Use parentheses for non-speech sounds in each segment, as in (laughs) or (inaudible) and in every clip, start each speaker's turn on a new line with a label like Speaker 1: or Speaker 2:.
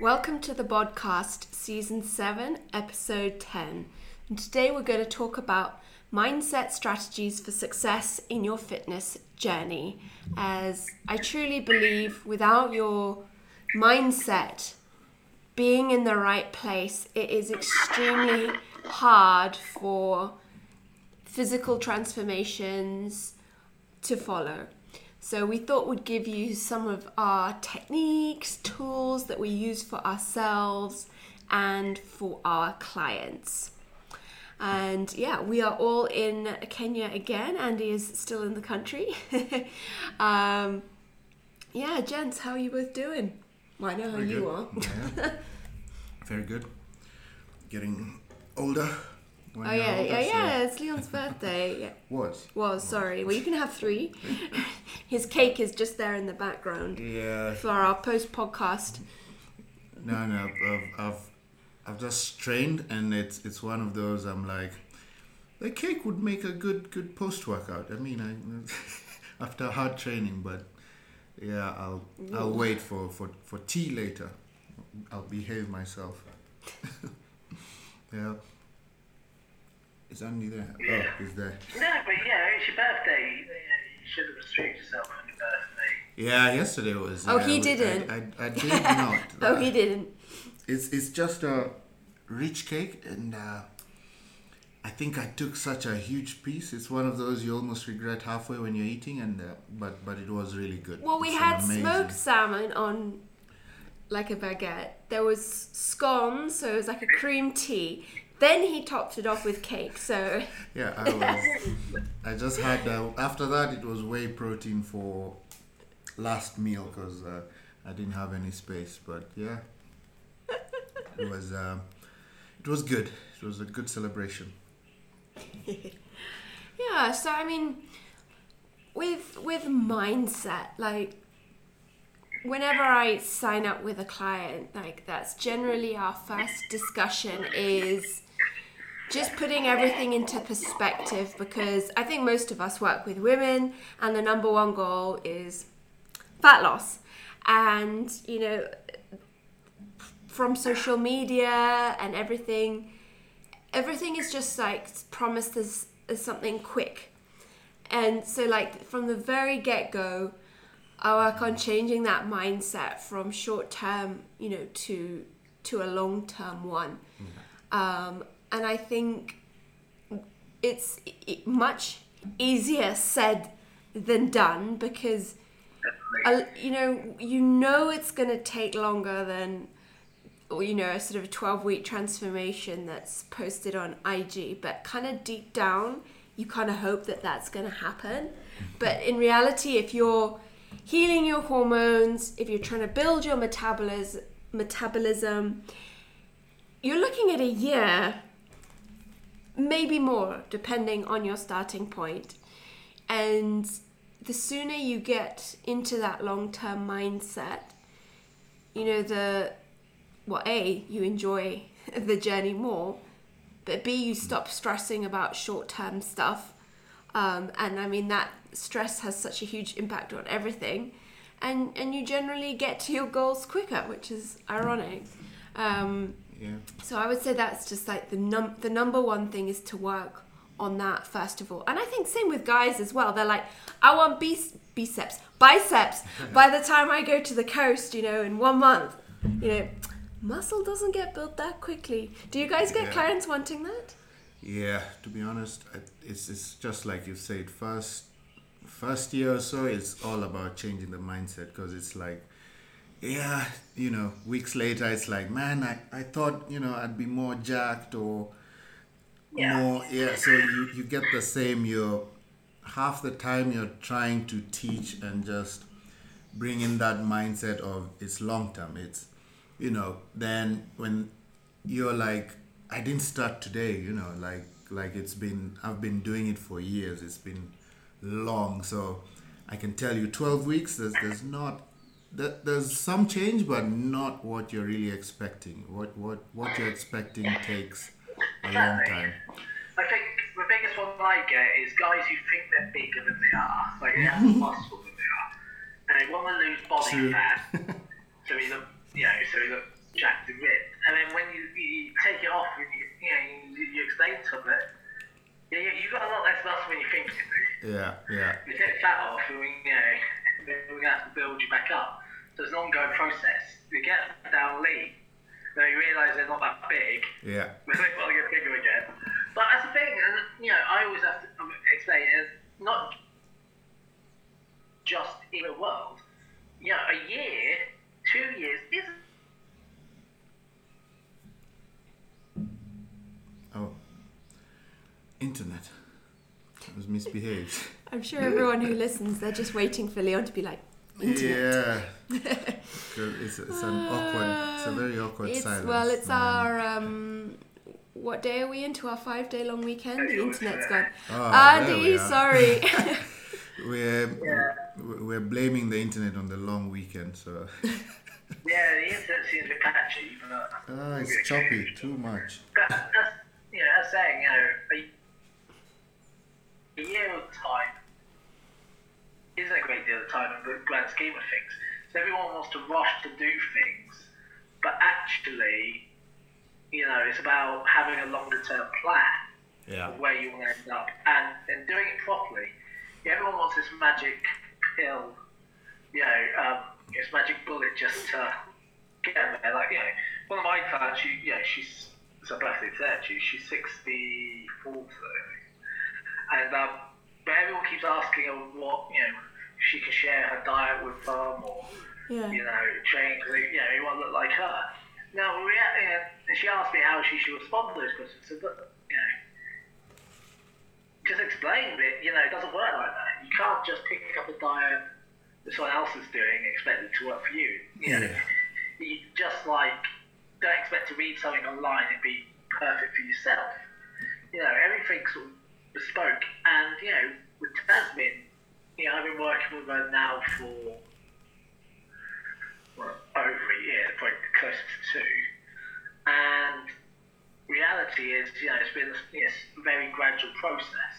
Speaker 1: Welcome to the podcast, season 7, episode 10. And today we're going to talk about mindset strategies for success in your fitness journey. As I truly believe without your mindset being in the right place, it is extremely hard for physical transformations to follow. So we thought we'd give you some of our techniques, tools that we use for ourselves and for our clients. And yeah, we are all in Kenya again. Andy is still in the country. (laughs) um, yeah, gents, how are you both doing? Well, I know how
Speaker 2: Very
Speaker 1: you
Speaker 2: good.
Speaker 1: are.
Speaker 2: Yeah. (laughs) Very good. Getting older.
Speaker 1: Oh yeah, yeah, yeah. It's Leon's birthday. (laughs) Yeah.
Speaker 2: Was.
Speaker 1: Was sorry. Well, you can have three. (laughs) His cake is just there in the background
Speaker 2: Yeah.
Speaker 1: for our post podcast.
Speaker 2: No, no. I've, I've, I've just trained, and it's it's one of those. I'm like, the cake would make a good good post workout. I mean, I (laughs) after hard training, but yeah, I'll I'll wait for for for tea later. I'll behave myself. yeah. Is Andy there?
Speaker 3: Yeah.
Speaker 2: Oh, he's there.
Speaker 3: No, but yeah, it's your birthday. You shouldn't restrict yourself on your birthday.
Speaker 2: Yeah, yesterday was.
Speaker 1: Oh,
Speaker 2: yeah,
Speaker 1: he
Speaker 2: I-
Speaker 1: didn't.
Speaker 2: I, I, I did not. (laughs)
Speaker 1: Oh, he didn't.
Speaker 2: It's it's just a rich cake, and uh, I think I took such a huge piece. It's one of those you almost regret halfway when you're eating, and uh, but but it was really good.
Speaker 1: Well, we
Speaker 2: It's
Speaker 1: had
Speaker 2: amazing.
Speaker 1: smoked salmon on like a baguette. There was scones, so it was like a cream tea. Then he topped it off with cake. So
Speaker 2: Yeah, I was. I just had uh, after that. It was whey protein for last meal because uh, I didn't have any space. But yeah, it was. Um, it was good. It was a good celebration. (laughs)
Speaker 1: yeah, so I mean, with with mindset, like whenever I sign up with a client, like that's generally our first discussion is just putting everything into perspective because I think most of us work with women and the number one goal is fat loss. And, you know, from social media and everything, everything is just like promised as, as something quick. And so, like, from the very get go, I work on changing that mindset from short term, you know, to to a long term one. Um, and I think it's much easier said than done because uh, you know you know it's going to take longer than you know a sort of a 12 week transformation that's posted on IG but kind of deep down you kind of hope that that's going to happen. But in reality if you're healing your hormones if you're trying to build your metabolism metabolism you're looking at a year maybe more depending on your starting point. And the sooner you get into that long-term mindset you know the well a you enjoy (laughs) the journey more but b you stop stressing about short-term stuff. Um, and i mean that stress has such a huge impact on everything. And and you generally get to your goals quicker which is ironic. Um,
Speaker 2: Yeah.
Speaker 1: so I would say that's just like the num the number one thing is to work on that first of all. And I think same with guys as well. They're like, I want bis- biceps, biceps (laughs) by the time I go to the coast, you know, in one month. You know, muscle doesn't get built that quickly. Do you guys get
Speaker 2: Yeah.
Speaker 1: clients wanting that?
Speaker 2: Yeah, to be honest, it's it's just like you said. First, first year or so, it's all about changing the mindset because it's like, yeah, you know, weeks later, it's like, man, I, I thought you know I'd be more jacked or
Speaker 3: Yeah.
Speaker 2: more, yeah. So you you get the same. You're half the time you're trying to teach and just bring in that mindset of it's long term. It's you know then when you're like I didn't start today. You know like like it's been I've been doing it for years. It's been long. So I can tell you 12 weeks. There's there's not there- there's some change, but not what you're really expecting. What what what you're expecting takes a long time.
Speaker 3: I think the biggest one I get is guys who think they're bigger than they are, like they have (laughs) more muscle than they are, and they want to lose body
Speaker 2: True.
Speaker 3: fat. (laughs) so either you know, so either jacked and ripped, and then when you, you take it off you, you know you, you extend some of it, you, you've got a lot less muscle when you think you do.
Speaker 2: Yeah, yeah.
Speaker 3: You take fat off, and you know, then we're gonna have to build you back up. So it's an ongoing process. You get down lean, then you realise they're not that big,
Speaker 2: Yeah.
Speaker 3: but they to get bigger again. But that's the thing, and you know, I always have to um, explain it's not just in the world. You know, a year, two years isn't
Speaker 2: Oh. Internet. It was misbehaved.
Speaker 1: I'm sure everyone who listens, they're just waiting for Leon to be like, internet.
Speaker 2: Yeah. 'Cause it's, it's an awkward, it's a very awkward
Speaker 1: It's
Speaker 2: silence.
Speaker 1: well, it's
Speaker 2: when-
Speaker 1: our um, what day are we into our five day long weekend? The internet's gone.
Speaker 2: Ah, there
Speaker 1: Andy,
Speaker 2: we
Speaker 1: sorry. (laughs) (laughs)
Speaker 2: We're, we're blaming the internet on the long weekend, so. (laughs)
Speaker 3: Yeah, the internet seems a bit patchy, but
Speaker 2: Ah, it's choppy, too much.
Speaker 3: But that's, you know, that's saying, you know, a, a year of time isn't a great deal of time in the grand scheme of things. So everyone wants to rush to do things, but actually, you know, it's about having a longer term plan
Speaker 2: Yeah.
Speaker 3: of where you want to end up and, and doing it properly. Yeah, everyone wants this magic pill, you know, um, this magic bullet just to get them there. Like, you know, one of my clients, she, you know, she's, it's her birthday today, actually, she's 64 today. And, um, but everyone keeps asking her what, you know, she can share her diet with them or,
Speaker 1: yeah.
Speaker 3: you know, train because you know, he want to look like her. Now, we, you know, she asked me how she should respond to those questions. I said, but, you know, just explain it. You know, it doesn't work like that. You can't just pick up a diet that someone else is doing and expect it to work for you. You know,
Speaker 2: Yeah.
Speaker 3: you just like don't expect to read something online and be perfect for yourself. You know, everything's sort of bespoke. And you know, with Tasmin, you know, I've been working with her now for well, over a year, probably close to two. And reality is, you know, it's been yes, a very gradual process.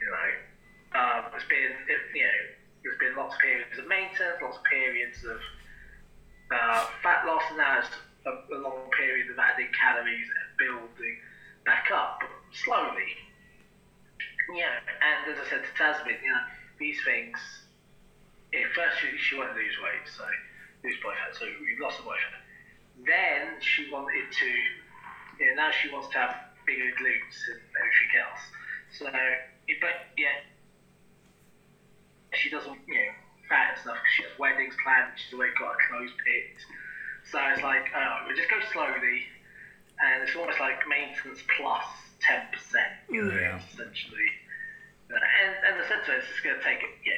Speaker 3: You know, um, it's been, it, you know, there's been lots of periods of maintenance, lots of periods of uh, fat loss, and now it's a, a long period of adding calories and building back up but slowly. Yeah, and as I said to Tasmin, you know, these things. At first, she, she wanted to lose weight, so lose body fat, so we lost the body fat. Then she wanted to, you know, now she wants to have bigger glutes and everything else. So, but yeah, she doesn't, you know, fat and stuff she has weddings planned. She's already got her clothes picked. So it's like, oh, we just go slowly, and it's almost like maintenance plus ten percent. You know,
Speaker 2: Yeah.
Speaker 3: essentially. Uh, And and the sense of it is it's going to take yeah,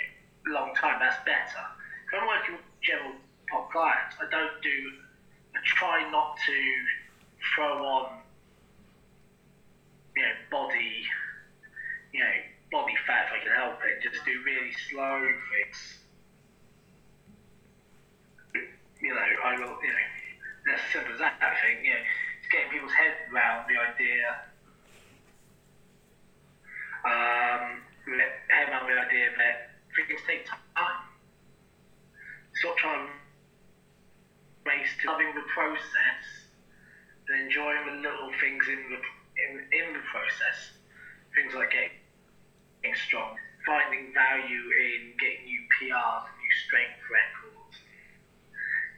Speaker 3: a long time. That's better. If I'm working with general pop clients, I don't do. I try not to throw on, you know, body, you know, body fat if I can help it. Just do really slow things. You know, I will. You know, that's as simple as that. I think. You know, it's getting people's head around the idea um, let- around the idea that things take time. Stop trying to loving the process and enjoying the little things in the in, in the process. Things like getting, getting strong, finding value in getting new PRs, new strength records.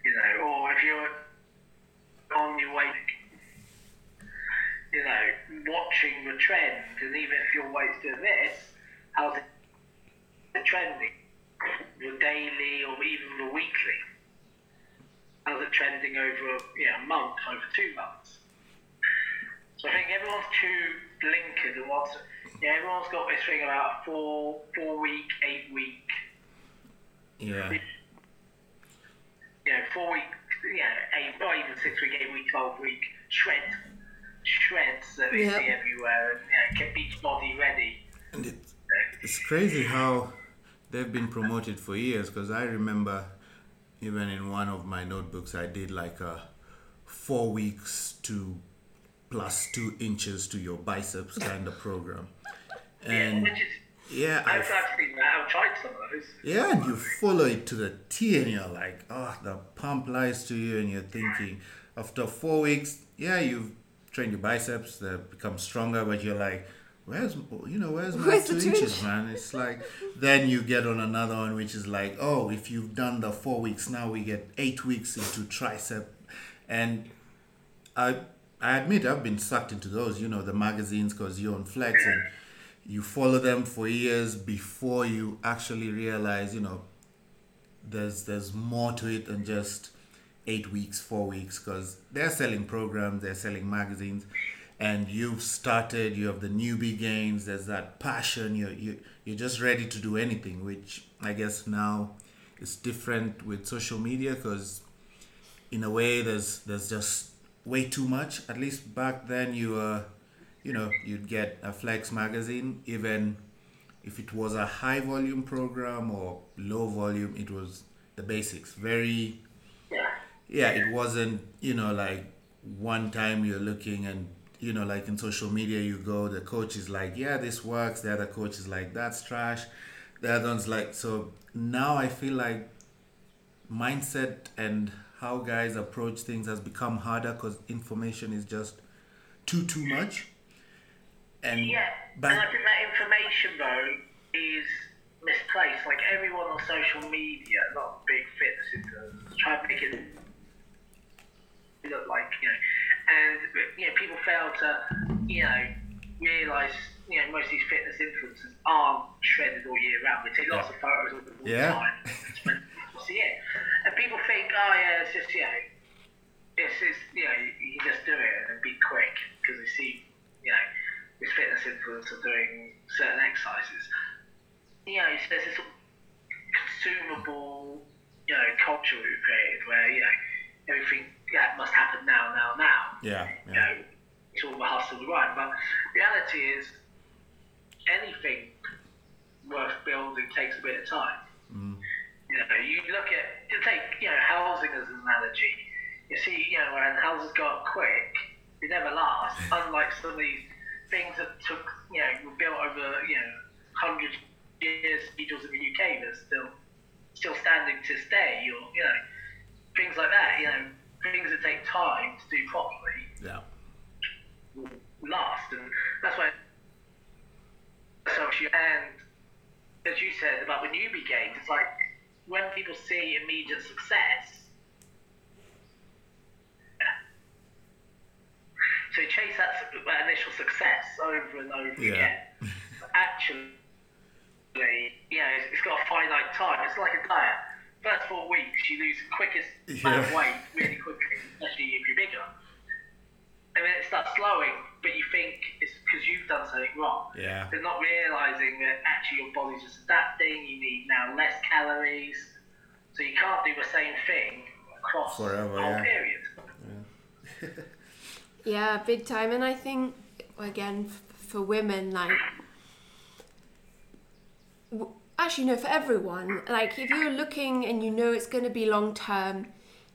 Speaker 3: You know, or if you're on your way you know, watching the trend, and even if your weight's doing this, how's it trending? The daily or even the weekly? How's it trending over you know, a month, over two months? So I think everyone's too blinkered and wants, yeah, everyone's got this thing about four, four week, eight week,
Speaker 2: Yeah.
Speaker 3: you know, four week, know, eight, or even six week, eight week, twelve week shred, shreds that we
Speaker 1: Yep.
Speaker 3: see everywhere, and you know, get beach body ready.
Speaker 2: And it, it's crazy how they've been promoted for years because I remember even in one of my notebooks I did like a four weeks to plus two inches to your biceps (laughs) kind of program. And
Speaker 3: Which is
Speaker 2: Yeah,
Speaker 3: I've
Speaker 2: I've-
Speaker 3: actually I've tried some of those.
Speaker 2: Yeah, and you follow it to the T, and you're like, oh, the pump lies to you, and you're thinking, after four weeks, yeah, you've trained your biceps, they become stronger, but you're like, where's, you know, where's my
Speaker 1: Where's
Speaker 2: two inches? man? It's like, then you get on another one, which is like, oh, if you've done the four weeks, now we get eight weeks into tricep, and I, I admit I've been sucked into those, you know, the magazines, because you're on Flex, and you follow them for years before you actually realize, you know, there's there's more to it than just eight weeks, four weeks, because they're selling programs, they're selling magazines, and you've started. You have the newbie gains. There's that passion. You you you're just ready to do anything, which I guess now is different with social media, because in a way there's there's just way too much. At least back then you were, you know, you'd get a Flex magazine even if it was a high volume program or low volume, it was the basics. Very,
Speaker 3: Yeah.
Speaker 2: it wasn't, you know, like one time you're looking and, you know, like in social media, you go, the coach is like, yeah, this works. The other coach is like, that's trash. The other one's like, so now I feel like mindset and how guys approach things has become harder because information is just too, too much. And
Speaker 3: Yeah,
Speaker 2: back-
Speaker 3: and I think that information though is misplaced. Like everyone on social media, not big fitness influencers, try and make it look like you know, and you know people fail to you know realize you know most of these fitness influencers aren't shredded all year round. They take lots of photos all
Speaker 2: Yeah.
Speaker 3: the time. When people see it, and people think, oh yeah, it's just you know, it's just you know you just do it and be quick because they see you know this fitness influencer doing certain exercises. You know, it's, there's this consumable, you know, culture we've created where you know everything that must happen now, now, now.
Speaker 2: yeah,
Speaker 3: You
Speaker 2: yeah.
Speaker 3: know, it's all the hustle and grind. But reality is, anything worth building takes a bit of time. Mm. You know, you look at, you take, you know, housing as an analogy. You see, you know, when houses go up quick, they never last. (laughs) Unlike some of these things that took, you know, were built over, you know, hundreds of years, cathedrals in the UK that are still, still standing to stay, or, you know, things like that, you know, things that take time to do properly
Speaker 2: Yeah.
Speaker 3: will last, and that's why. So, and as you said about the newbie gains, it's like when people see immediate success, so you chase that, that initial success over and over
Speaker 2: Yeah.
Speaker 3: again. But actually, you know, it's, it's got a finite time. It's like a diet. First four weeks, you lose the quickest amount of weight really quickly, especially if you're bigger. And then it starts slowing, but you think it's because you've done something wrong.
Speaker 2: Yeah.
Speaker 3: But not realizing that actually your body's just adapting, you need now less calories. So you can't do the same thing across
Speaker 2: Forever,
Speaker 3: the whole
Speaker 2: yeah.
Speaker 3: period. (laughs)
Speaker 1: Yeah, big time. And I think, again, for women, like, w- actually, no, for everyone, like, if you're looking and you know it's going to be long term,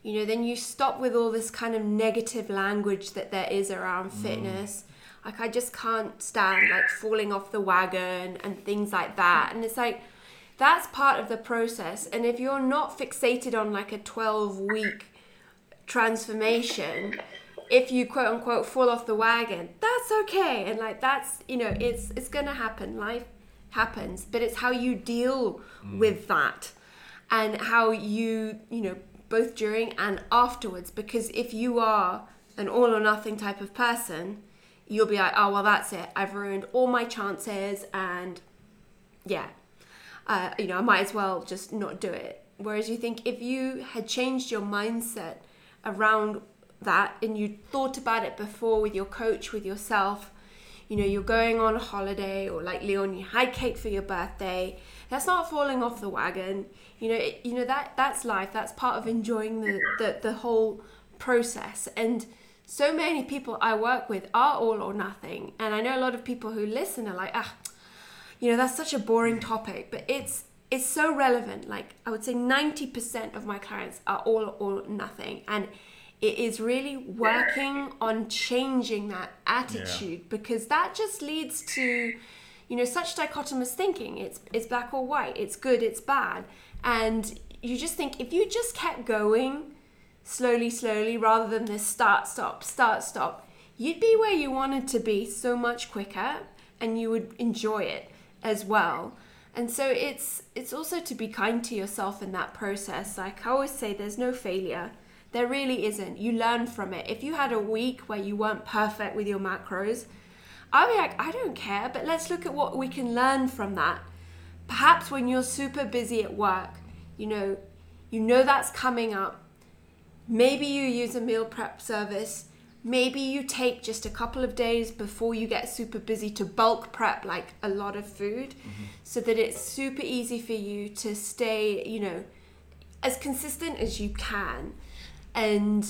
Speaker 1: you know, then you stop with all this kind of negative language that there is around mm. fitness. Like, I just can't stand, like, falling off the wagon and things like that. And it's like, that's part of the process. And if you're not fixated on, like, a 12 week transformation if you quote unquote fall off the wagon that's okay and like that's you know it's it's gonna happen life happens but it's how you deal with that and how you you know both during and afterwards because if you are an all or nothing type of person you'll be like oh well that's it i've ruined all my chances and yeah, uh, you know, I might as well just not do it. Whereas you think if you had changed your mindset around that and you thought about it before with your coach, with yourself, you know, you're going on a holiday or like Leon, you had cake for your birthday. That's not falling off the wagon. You know, it, you know that that's life. That's part of enjoying the, the, the whole process. And so many people I work with are all or nothing. And I know a lot of people who listen are like, ah, you know that's such a boring topic but it's it's so relevant like i would say 90% of my clients are all or nothing and it is really working on changing that attitude because that just leads to you know such dichotomous thinking. It's it's black or white. It's good it's bad. And you just think if you just kept going slowly slowly rather than this start stop start stop you'd be where you wanted to be so much quicker and you would enjoy it as well. And so it's it's also to be kind to yourself in that process. Like i always say there's no failure there really isn't you learn from it if you had a week where you weren't perfect with your macros I'll be like, I don't care, but let's look at what we can learn from that. Perhaps when you're super busy at work, you know, you know that's coming up. Maybe you use a meal prep service. Maybe you take just a couple of days before you get super busy to bulk prep like a lot of food mm-hmm. so that it's super easy for you to stay, you know, as consistent as you can. And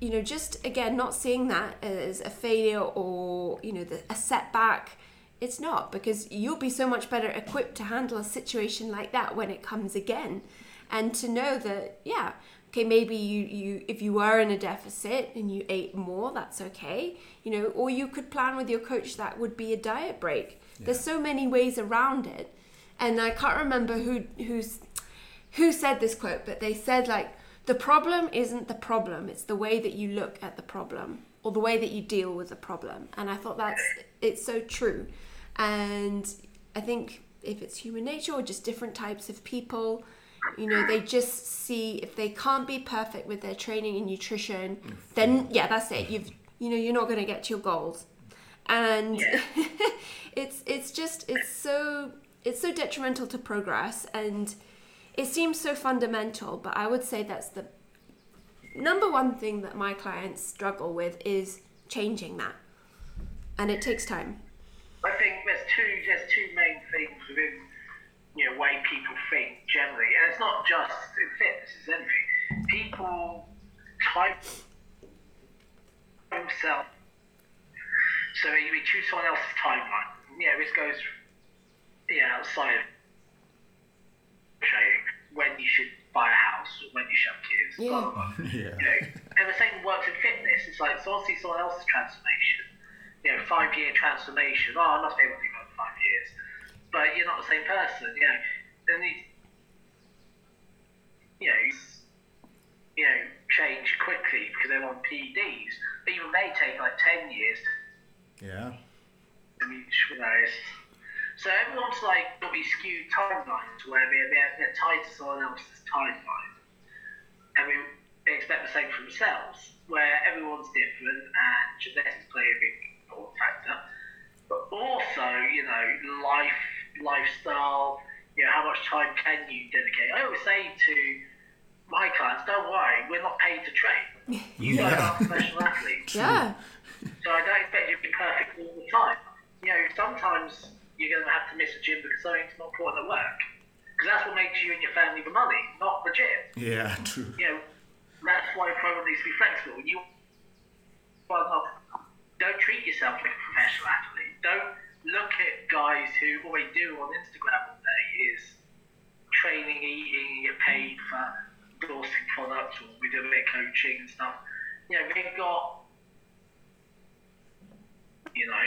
Speaker 1: you know, just again, not seeing that as a failure or, you know, the, a setback. It's not because you'll be so much better equipped to handle a situation like that when it comes again. And to know that, yeah, okay, maybe you, you if you were in a deficit and you ate more, that's okay. You know, or you could plan with your coach that would be a diet break. Yeah. There's so many ways around it. And I can't remember who who's who said this quote, but they said like the problem isn't the problem it's the way that you look at the problem or the way that you deal with the problem. And i thought that's it's so true. And i think if it's human nature or just different types of people you know they just see if they can't be perfect with their training and nutrition then yeah that's it. You've you know you're not going to get to your goals. And (laughs) it's it's just it's so it's so detrimental to progress. And it seems so fundamental, but I would say that's the number one thing that my clients struggle with is changing that. And it takes time.
Speaker 3: I think there's two there's two main things within you know way people think generally, and it's not just in fitness, it's anything. People type themselves so we choose someone else's timeline. Yeah, this goes yeah outside of when you should buy a house, when you should have kids, yeah. blah, blah, blah. yeah. You know, and the same works in fitness. It's like, so I'll see someone else's transformation, you know, five year transformation. Oh, I'm not able to do that five years. But you're not the same person, you know. Then you, you know, you know, change quickly because they're on PEDs. But even they take like 10 years.
Speaker 2: To Yeah.
Speaker 3: I mean, you know, so everyone's like got these skewed timelines where they're, they're, they're tied to someone else's timeline. And we, they expect the same from themselves, where everyone's different and genetics play a big important factor. But also, you know, life, lifestyle, you know, how much time can you dedicate? I always say to my clients, don't worry, we're not paid to train. (laughs) You yeah. are professional athletes.
Speaker 1: Yeah.
Speaker 3: So I don't expect you to be perfect all the time. You know, sometimes you're going to have to miss a gym because something's not quite at work. Because that's what makes you and your family the money, not the gym.
Speaker 2: Yeah, true.
Speaker 3: You know, that's why program needs to be flexible. You well, not, don't treat yourself like a professional athlete. Don't look at guys who all they do on Instagram all day is training, eating, get paid for endorsing products or we do a bit of coaching and stuff. You know, they've got, you know,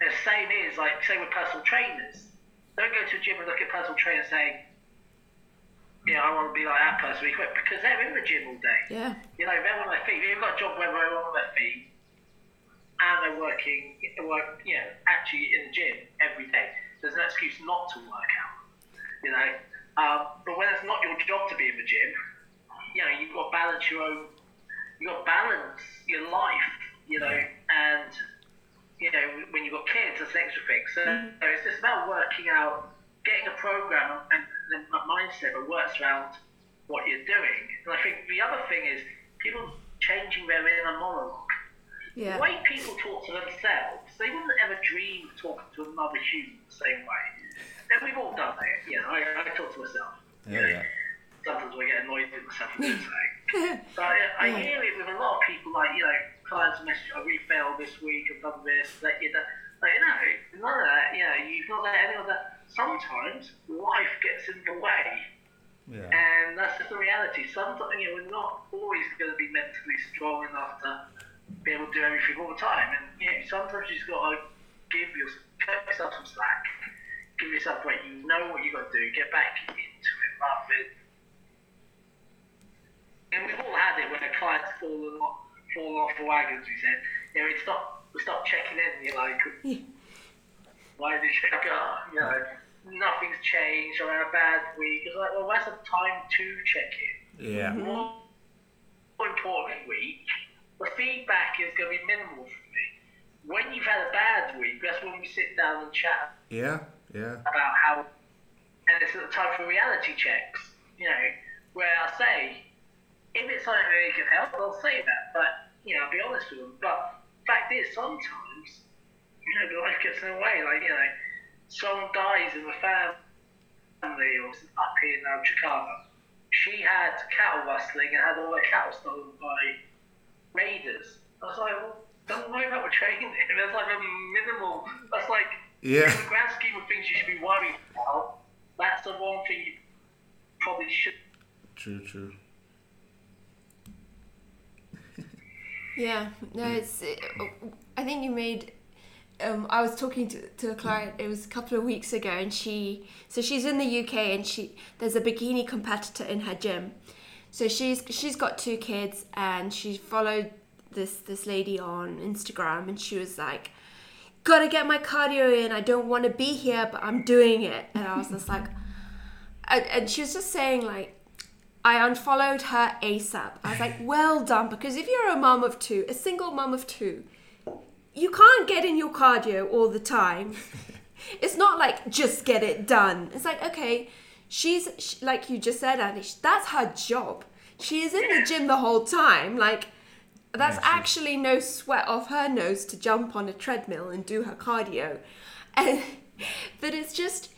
Speaker 3: the same is like say with personal trainers. Don't go to a gym and look at personal trainers saying, you know, I want to be like that person equipped because they're in the gym all day.
Speaker 1: Yeah.
Speaker 3: You know, they're on their feet. They've got a job where they're on their feet and they're working, work, you know, actually in the gym every day. There's no excuse not to work out. You know, um, but when it's not your job to be in the gym, you know, you've got to balance your own, you've got to balance your life. You know, and you know, when you've got kids, that's an extra thing. So, mm-hmm. so it's just about working out, getting a program and the mindset that works around what you're doing. And I think the other thing is people changing their inner monologue. Yeah. The way people talk to themselves, they wouldn't ever dream of talking to another human the same way. And we've all done it. You know, I, I talk to myself. Yeah, yeah. Sometimes I get annoyed with myself for doing something. (laughs) but I, I hear it with a lot of people, like, you know, clients message, oh, we failed this week, I've done this, that you know. Like, no, none of that, you know, you've not let any of that. Sometimes life gets in the way. Yeah. And that's just the reality. Sometimes, you know, we're not always going to be mentally strong enough to be able to do everything all the time. And, you know, sometimes you just got to give yourself some slack, give yourself a break. You know what you've got to do. Get back into it rather than. And we've all had it when a client's fallen off, fallen off the wagons. We said, you know, we stop, we stop checking in. You're like, (laughs) why did you check up? You know, nothing's changed. I had a bad week. It's like, well, that's the time to check in.
Speaker 2: Yeah. Mm-hmm.
Speaker 3: More, more importantly, the feedback is going to be minimal for me. When you've had a bad week, that's when we sit down and chat
Speaker 2: Yeah. Yeah.
Speaker 3: about how, and it's the time for reality checks, you know, where I say, if it's something that they can help, I'll say that, but, you know, I'll be honest with them. But fact is, sometimes, you know, the life gets in the way, like, you know, someone dies in the family or up here in um, Chicago. She had cattle rustling and had all her cattle stolen by raiders. I was like, well, don't worry about training. (laughs) That's like a minimal, that's like,
Speaker 2: Yeah.
Speaker 3: in the grand scheme of things you should be worried about, that's the one thing you probably should.
Speaker 2: True. True.
Speaker 1: Yeah, no, it's. It, I think you made. Um, I was talking to, to a client. It was a couple of weeks ago, and she. So she's in the UK, and she there's a bikini competitor in her gym. So she's she's got two kids, and she followed this this lady on Instagram, and she was like, "Gotta get my cardio in. I don't want to be here, but I'm doing it." And I was just like, and, and she was just saying like I unfollowed her ASAP. I was like, well done, because if you're a mum of two, a single mum of two, you can't get in your cardio all the time. (laughs) it's not like just get it done. It's like, okay, she's, sh like you just said, sh- that's her job. She is in the gym the whole time. Like, that's
Speaker 2: Yeah,
Speaker 1: actually no sweat off her nose to jump on a treadmill and do her cardio. And, (laughs) but it's just,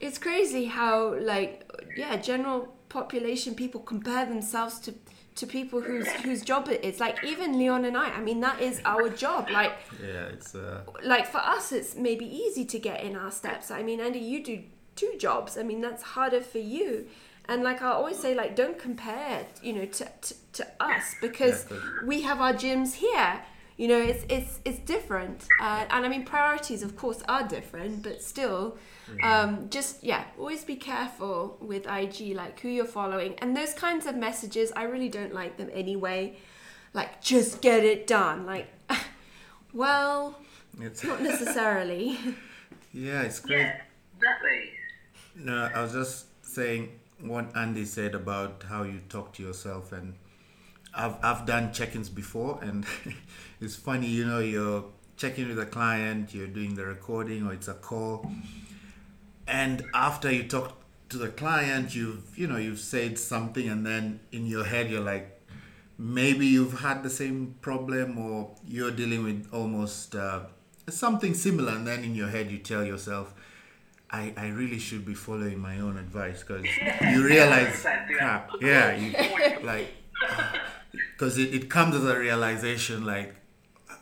Speaker 1: it's crazy how, like, yeah, general population people compare themselves to to people whose whose job it is. Like even leon and i i mean that is our job. Like
Speaker 2: Yeah. It's uh.
Speaker 1: like for us it's maybe easy to get in our steps. I mean andy you do two jobs. I mean that's harder for you. And like i always say like don't compare you know to to, to us because
Speaker 2: Yeah,
Speaker 1: we have our gyms here. You know it's it's it's different. Uh, and i mean priorities of course are different but still um, just yeah always be careful with ig like who you're following and those kinds of messages i really don't like them anyway like just get it done like (laughs) well
Speaker 2: It's
Speaker 1: not (laughs) necessarily
Speaker 2: yeah. It's crazy.
Speaker 3: Yeah, exactly.
Speaker 2: No, I was just saying what Andy said about how you talk to yourself, and I've I've done check-ins before, and (laughs) it's funny, you know, you're checking with a client, you're doing the recording, or it's a call, and after you talk to the client, you've you know you've said something, and then in your head you're like, maybe you've had the same problem, or you're dealing with almost uh, something similar, and then in your head you tell yourself. I, I really should be following my own advice because (laughs) you realize
Speaker 3: yeah.
Speaker 2: crap yeah you, like (laughs) because it, it comes as a realization like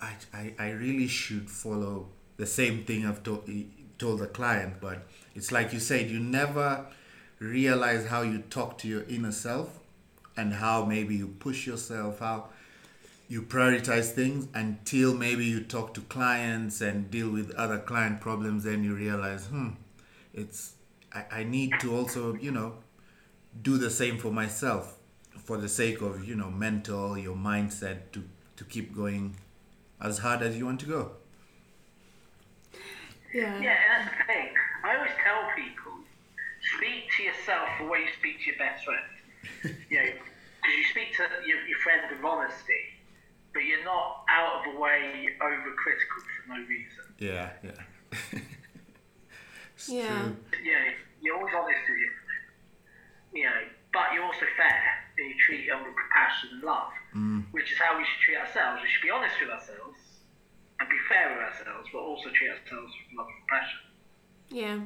Speaker 2: I, I, I really should follow the same thing I've told, told the client but it's like you said you never realize how you talk to your inner self and how maybe you push yourself how you prioritize things until maybe you talk to clients and deal with other client problems then you realize hmm it's I, I need to also you know do the same for myself for the sake of you know mental your mindset to to keep going as hard as you want to go
Speaker 1: yeah
Speaker 3: Yeah, and that's the thing. I always tell people, speak to yourself the way you speak to your best friend. (laughs) you know, because you speak to your, your friend with honesty, but you're not out of the way overcritical for no reason.
Speaker 2: yeah yeah (laughs) It's
Speaker 1: Yeah.
Speaker 2: true.
Speaker 3: You know, you're always honest with you. You know, but you're also fair and you treat them with compassion and love, mm. which is how we should treat ourselves. We should be honest with ourselves and be fair with ourselves, but also treat ourselves with love and compassion.
Speaker 1: Yeah.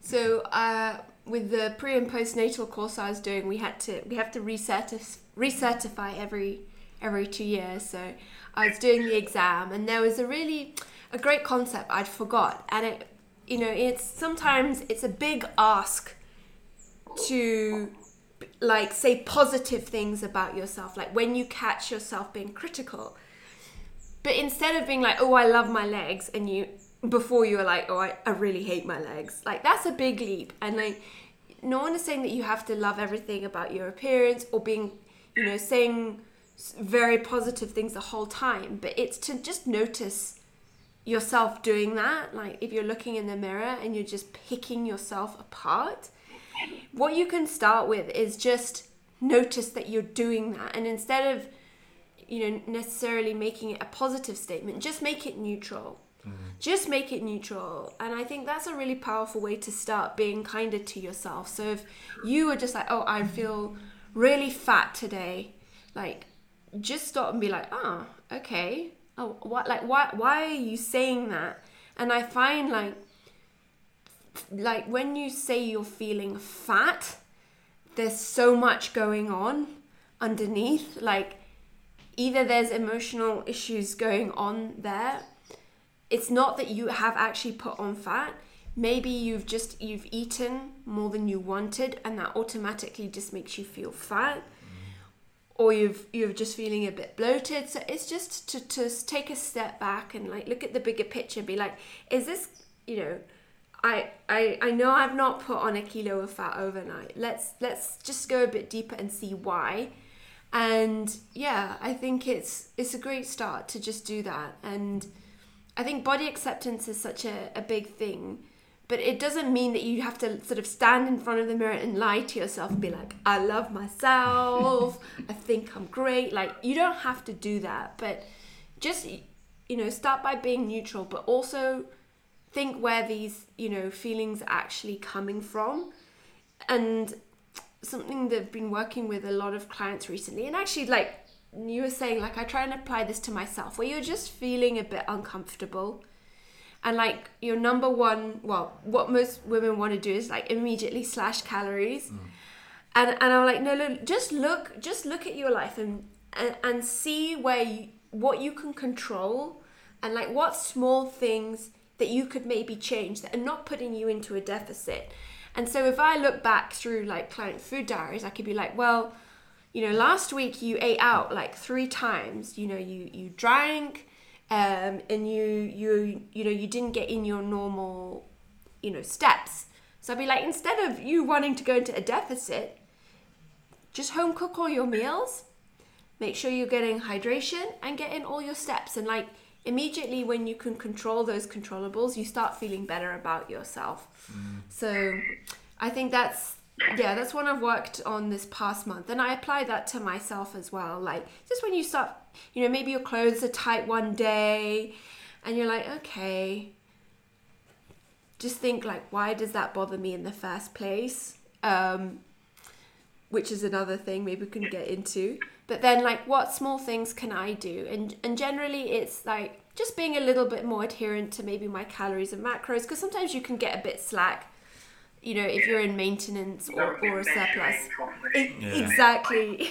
Speaker 1: So uh, with the pre and postnatal course I was doing, we had to we have to recertif- recertify every every two years. So I was doing the exam, and there was a really a great concept I'd forgot, and it you know it's sometimes it's a big ask to like say positive things about yourself, like when you catch yourself being critical. But instead of being like, "Oh, I love my legs," and you before you were like, oh, I, I really hate my legs. Like that's a big leap, and like no one is saying that you have to love everything about your appearance or being, you know, saying very positive things the whole time. But it's to just notice yourself doing that. Like if you're looking in the mirror and you're just picking yourself apart, what you can start with is just notice that you're doing that, and instead of you know necessarily making it a positive statement, just make it neutral. Mm-hmm. Just make it neutral. And i think that's a really powerful way to start being kinder to yourself. So if you are just like oh i feel really fat today like just stop and be like oh okay. Oh what like why why are you saying that? And i find like like when you say you're feeling fat there's so much going on underneath. Like either there's emotional issues going on there it's not that you have actually put on fat maybe you've just you've eaten more than you wanted and that automatically just makes you feel fat or you've you're just feeling a bit bloated so it's just to, to take a step back and like look at the bigger picture and be like is this you know I, I I know I've not put on a kilo of fat overnight. Let's let's just go a bit deeper and see why. And yeah, I think it's it's a great start to just do that. And I think body acceptance is such a, a big thing. But it doesn't mean that you have to sort of stand in front of the mirror and lie to yourself and be like, I love myself, (laughs) I think I'm great. Like you don't have to do that. But just you know, start by being neutral, but also think where these you know feelings are actually coming from and something that i've been working with a lot of clients recently and actually like you were saying like i try and apply this to myself where you're just feeling a bit uncomfortable and like your number one well what most women want to do is like immediately slash calories mm. and and i'm like no no just look just look at your life and and, and see where you, what you can control and like what small things that you could maybe change that are not putting you into a deficit. And so if I look back through like client food diaries, I could be like, well, you know, last week you ate out like three times. You know, you you drank, um, and you you you know you didn't get in your normal, you know, steps. So I'd be like, instead of you wanting to go into a deficit, just home cook all your meals. Make sure you're getting hydration and get in all your steps. And like immediately when you can control those controllables, you start feeling better about yourself. So I think that's yeah, that's one I've worked on this past month, and I apply that to myself as well. Like just when you start, you know, maybe your clothes are tight one day, and you're like, okay, just think like, why does that bother me in the first place? Um, which is another thing maybe we can get into. But then like what small things can I do? And and generally it's like just being a little bit more adherent to maybe my calories and macros because sometimes you can get a bit slack. You know, if you're in maintenance or, or a surplus.
Speaker 2: Yeah.
Speaker 1: Exactly.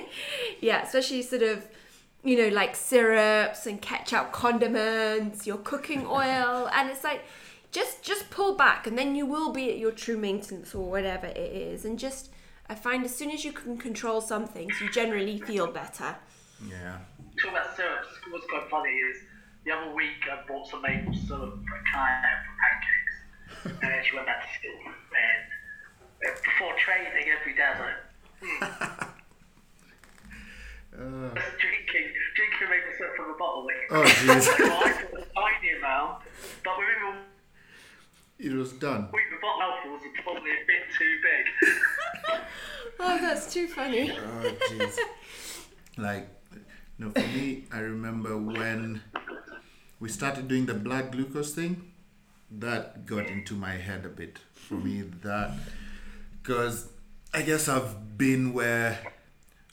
Speaker 1: (laughs) yeah, especially sort of, you know, like syrups and ketchup condiments, your cooking (laughs) oil, and it's like just just pull back and then you will be at your true maintenance or whatever it is and just I find as soon as you can control some things, you generally feel better.
Speaker 2: Yeah.
Speaker 3: Talk about syrups. What's quite funny is the other week I bought some maple syrup for a client for pancakes, and then she went back to school. And uh, before training every day, I was like, hmm,
Speaker 2: Uh, (laughs) (laughs)
Speaker 3: drinking, drinking maple syrup from a bottle. Like,
Speaker 2: oh jeez.
Speaker 3: so (laughs) I put a tiny amount, but within a
Speaker 2: it was done.
Speaker 3: week the bottle was probably a bit too big. (laughs)
Speaker 1: Oh, that's too funny.
Speaker 2: Oh jeez. like, no, for me, I remember when we started doing the blood glucose thing. That got into my head a bit for me. That because I guess I've been where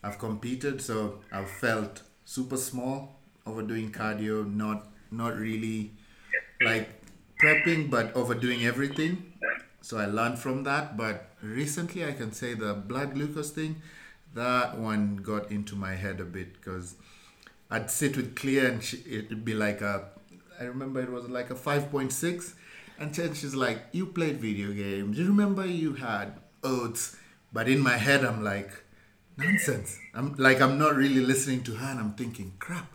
Speaker 2: I've competed, so I've felt super small overdoing cardio, not not really like prepping, but overdoing everything. So I learned from that. But recently, I can say the blood glucose thing, that one got into my head a bit because I'd sit with Clea and she, it'd be like a, I remember it was like a 5.6. And then she's like, You played video games. You remember you had oats. But in my head, I'm like, Nonsense. I'm like, I'm not really listening to her and I'm thinking, Crap,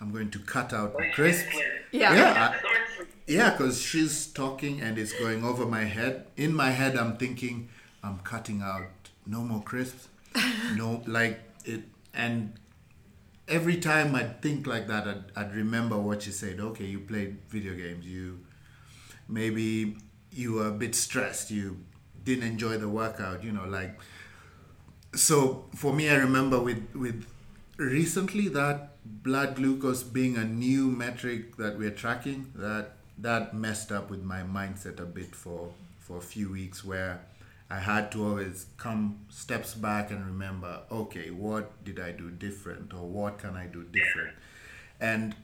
Speaker 2: I'm going to cut out the crisps.
Speaker 1: Yeah.
Speaker 2: Yeah.
Speaker 3: It's-
Speaker 2: Yeah, because she's talking and it's going over my head. In my head, I'm thinking, I'm cutting out no more crisps. (laughs) no, like it. And every time I'd think like that, I'd, I'd remember what she said. Okay, you played video games. You maybe you were a bit stressed. You didn't enjoy the workout. You know, like. So for me, I remember with with recently that blood glucose being a new metric that we're tracking that that messed up with my mindset a bit for for a few weeks where I had to always come steps back and remember, okay, what did I do different or what can I do different? And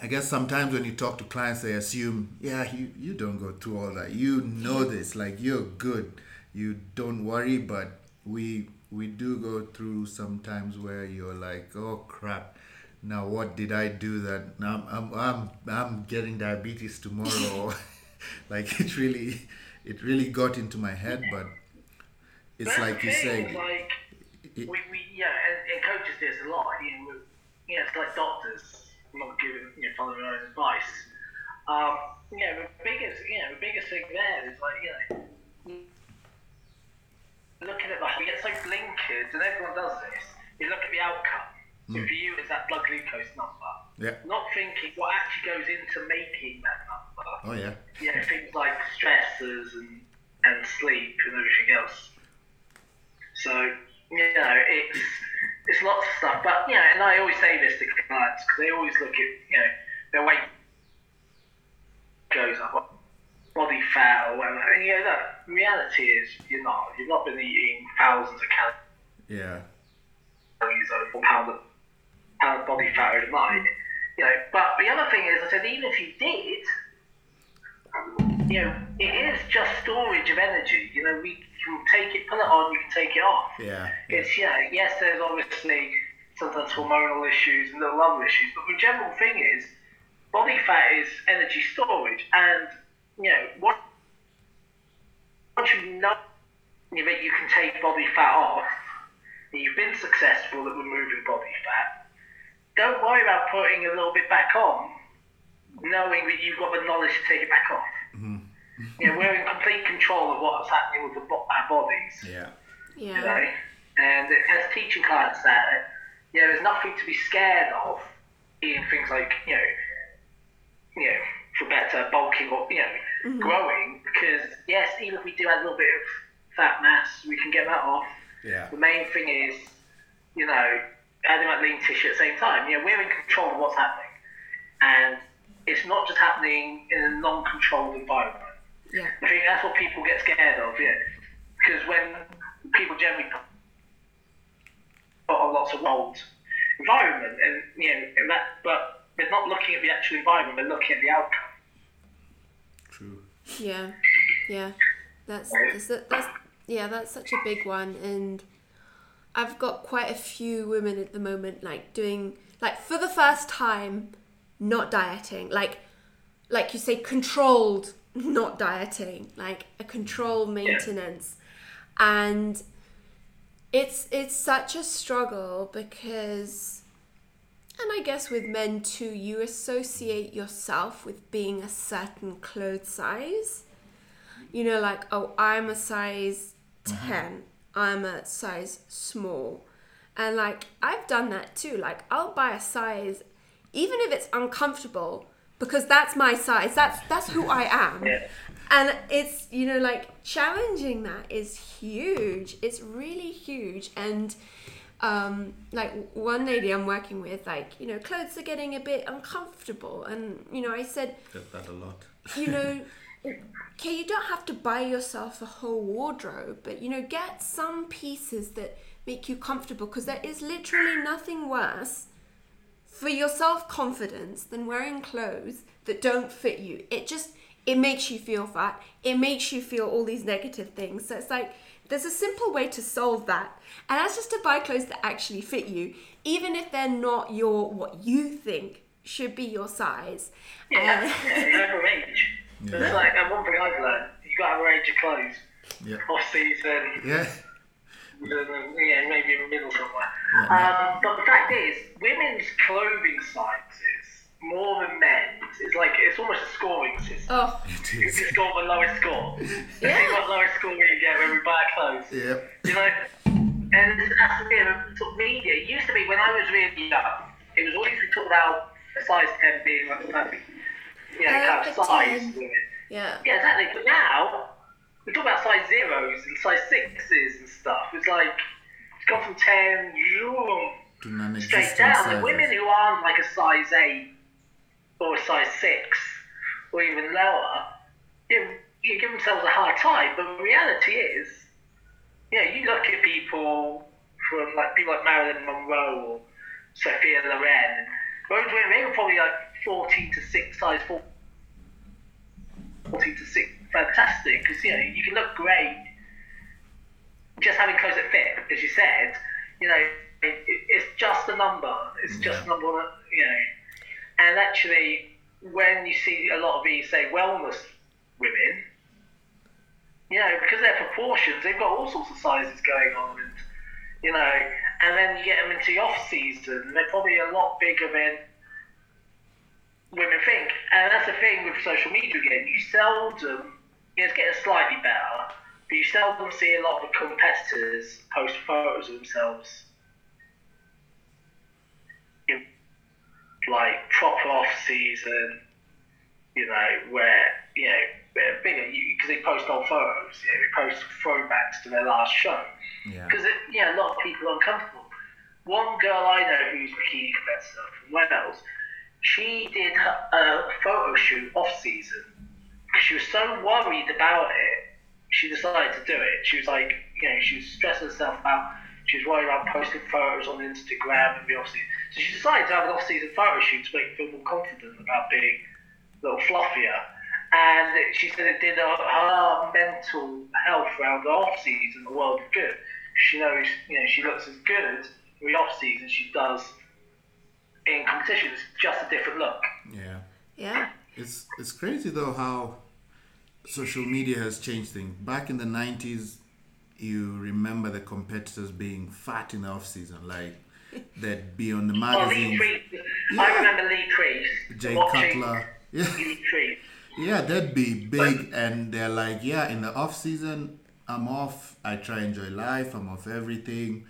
Speaker 2: I guess sometimes when you talk to clients, they assume, yeah, you, you don't go through all that. You know this, like you're good. You don't worry, but we we do go through sometimes where you're like, oh crap, now what did I do that now I'm I'm I'm getting diabetes tomorrow? (laughs) (laughs) like it really it really got into my head, but it's
Speaker 3: That's
Speaker 2: like you say.
Speaker 3: Like,
Speaker 2: it-
Speaker 3: we, we, yeah, and, and coaches do this a lot. You know, you know, it's like doctors not giving, you know, following their own advice. Um, you know, the biggest, you know, the biggest thing there is like, you know, looking at the, we get so blinkered, and everyone does this. You look at the outcome. So for mm. you, it's that blood glucose number.
Speaker 2: Yeah.
Speaker 3: Not thinking what actually goes into making that number
Speaker 2: Oh yeah.
Speaker 3: you know, things like stressors and, and sleep and everything else. So, you know, it's it's lots of stuff. But, you know, and I always say this to clients because they always look at, you know, their weight goes up, body fat or whatever. And, you know, look, the reality is you're not. You've not been eating thousands of calories.
Speaker 2: Yeah.
Speaker 3: calories over pound of, pound body fat overnight. You know, but the other thing is, I said, even if you did, um, you know, it is just storage of energy. You know, we can take it, put it on, you can take it off.
Speaker 2: Yeah.
Speaker 3: It's yeah, yes, there's obviously sometimes hormonal issues and little other issues, but the general thing is body fat is energy storage, and you know what. Once you know that you can take body fat off, you've been successful at removing body fat, don't worry about putting a little bit back on, knowing that you've got the knowledge to take it back off. Mm-hmm. You know, we're in complete control of what's happening with the, our bodies
Speaker 2: Yeah.
Speaker 3: you
Speaker 1: Yeah.
Speaker 3: know. And as teaching clients that, you know, there's nothing to be scared of in things like, you know, you know, for better bulking or, you know, mm-hmm. growing. Because, yes, even if we do add a little bit of fat mass, we can get that off.
Speaker 2: Yeah.
Speaker 3: The main thing is, you know, adding that lean tissue at the same time. You know, we're in control of what's happening. And it's not just happening in a non controlled environment.
Speaker 1: Yeah.
Speaker 3: I think that's what people get scared of, yeah. Because when people generally put on lots of old environment, and you know, and that, but they're not looking at the actual environment; they're looking at the outcome.
Speaker 2: True.
Speaker 1: Yeah, yeah, that's that's, that's yeah, that's such a big one, and I've got quite a few women at the moment, like doing like for the first time, not dieting, like like you say, controlled not dieting, like a control maintenance, and it's it's such a struggle because and I guess with men too, you associate yourself with being a certain clothes size. You know, like, oh, I'm a size mm-hmm. 10, I'm a size small. And like, I've done that too. Like, I'll buy a size, even if it's uncomfortable, because that's my size. That's that's who I am.
Speaker 3: Yeah.
Speaker 1: And it's, you know, like challenging that is huge. It's really huge. And um, like one lady I'm working with, like, you know, clothes are getting a bit uncomfortable. And, you know, I said,
Speaker 2: Get that a lot.
Speaker 1: you know, (laughs) okay, you don't have to buy yourself a whole wardrobe, but, you know, get some pieces that make you comfortable because there is literally nothing worse for your self confidence than wearing clothes that don't fit you. It just it makes you feel fat. It makes you feel all these negative things. So it's like there's a simple way to solve that, and that's just to buy clothes that actually fit you, even if they're not your what you think should be your size.
Speaker 3: Yeah,
Speaker 1: And-
Speaker 3: yeah, you have your age.
Speaker 2: Yeah.
Speaker 3: It's like and one thing I've learned: you've got to have your age of clothes.
Speaker 2: Yeah. (laughs)
Speaker 3: Off season,
Speaker 2: Yeah. (laughs)
Speaker 3: yeah, maybe in the middle somewhere.
Speaker 2: Yeah.
Speaker 3: Um, but the fact is, women's clothing sizes more than men's. It's like it's almost a scoring system.
Speaker 1: Oh,
Speaker 2: It is.
Speaker 3: Who's
Speaker 2: is.
Speaker 3: just got the lowest score? (laughs)
Speaker 1: Yeah.
Speaker 3: Who's got the lowest score we get when we buy clothes?
Speaker 2: Yep.
Speaker 3: You know, and that's the thing, sort of media. It used to be when I was really young, it was always we talk about a size 10 being like the perfect, you know, kind of size.
Speaker 1: 10. yeah.
Speaker 3: Yeah, exactly. But now, we talk about size zeros and size sixes and stuff. It's like, it's gone from 10 zoom,
Speaker 2: To non
Speaker 3: straight
Speaker 2: existent
Speaker 3: down.
Speaker 2: sizes.
Speaker 3: And women who aren't like a size 8 or a size 6 or even lower, you, you give themselves a hard time. But the reality is, you know, you look at people from like people like Marilyn Monroe or Sophia Loren, those women, they were probably like 14 to 6 size 4 14 to 6. Fantastic, because you know, you can look great just having clothes that fit, as you said. You know, it, it, it's just a number. It's just
Speaker 2: Yeah.
Speaker 3: a number, you know. And actually, when you see a lot of these, say, wellness women, you know, because they're proportions, they've got all sorts of sizes going on, and you know, and then you get them into the off season, they're probably a lot bigger than women think. And that's the thing with social media again. You seldom, you know, it's getting slightly better, but you seldom see a lot of competitors post photos of themselves in like proper off season, you know, where, you know, they're bigger because they post old photos, you know, they post throwbacks to their last show
Speaker 2: Yeah.
Speaker 3: because you know a lot of people are uncomfortable. One girl I know who's a bikini competitor from Wales, she did a photo shoot off season because she was so worried about it. She decided to do it. She was like, you know, she was stressing herself out. She was worried about posting photos on Instagram and the off season. So she decided to have an off season photo shoot to make her feel more confident about being a little fluffier. And she said it did her, her mental health around the off season the world of good. She knows, you know, she looks as good in the off season she does in competitions, just a different look.
Speaker 2: Yeah.
Speaker 1: Yeah.
Speaker 2: It's it's crazy though how social media has changed things. Back in the nineties, you remember the competitors being fat in the off season, like they'd be on the
Speaker 3: Oh, Lee
Speaker 2: magazines. Yeah.
Speaker 3: I remember Lee Priest.
Speaker 2: Jay Cutler. Yeah.
Speaker 3: Lee Priest.
Speaker 2: Yeah, they'd be big and they're like, yeah, in the off season, I'm off. I try enjoy life. I'm off everything.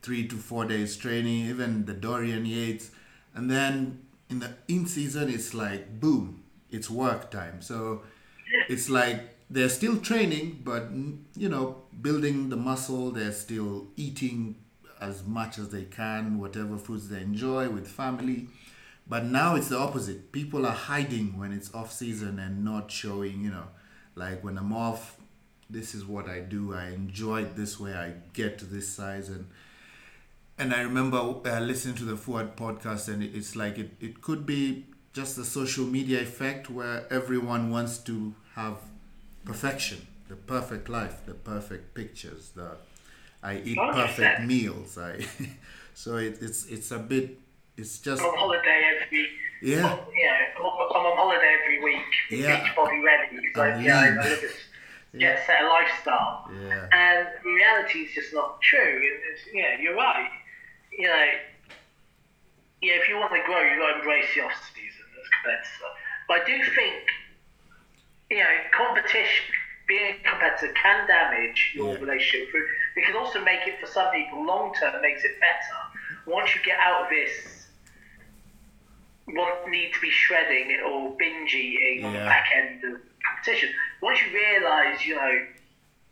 Speaker 2: Three to four days training, even the Dorian Yates. And then in the in season, it's like boom, it's work time. So it's like they're still training, but you know, building the muscle. They're still eating as much as they can, whatever foods they enjoy with family. But now it's the opposite. People are hiding when it's off season and not showing, you know, like when I'm off, this is what I do. I enjoy it this way. I get to this size and and I remember uh, listening to the Forward podcast, and it's like it, it could be just the social media effect where everyone wants to have perfection, the perfect life, the perfect pictures, the I eat
Speaker 3: Oh,
Speaker 2: perfect
Speaker 3: yeah.
Speaker 2: meals. I (laughs) so it, it's it's a bit it's just
Speaker 3: I'm on holiday every.
Speaker 2: Yeah.
Speaker 3: Yeah, I'm on holiday every week.
Speaker 2: Yeah.
Speaker 3: Beach body ready. So
Speaker 2: I'm
Speaker 3: yeah, I. I look at get set a lifestyle.
Speaker 2: Yeah.
Speaker 3: And reality is just not true. It's, yeah, you're right. You know, yeah, if you want to grow, you've got to embrace the off season as a competitor. But I do think, you know, competition, being a competitor can damage your
Speaker 2: Yeah.
Speaker 3: relationship. It can also make it, for some people, long term, makes it better. Once you get out of this, want need to be shredding or binge eating on the back end of competition. Once you realise, you know,